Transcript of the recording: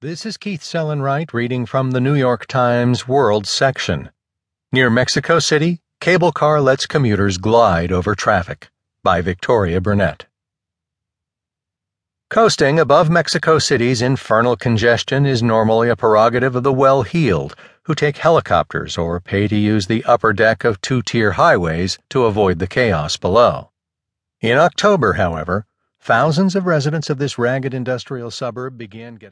This is Keith Sellon-Wright reading from the New York Times World section. Near Mexico City, cable car lets commuters glide over traffic by Victoria Burnett. Coasting above Mexico City's infernal congestion is normally a prerogative of the well heeled, who take helicopters or pay to use the upper deck of two tier highways to avoid the chaos below. In October, however, thousands of residents of this ragged industrial suburb began getting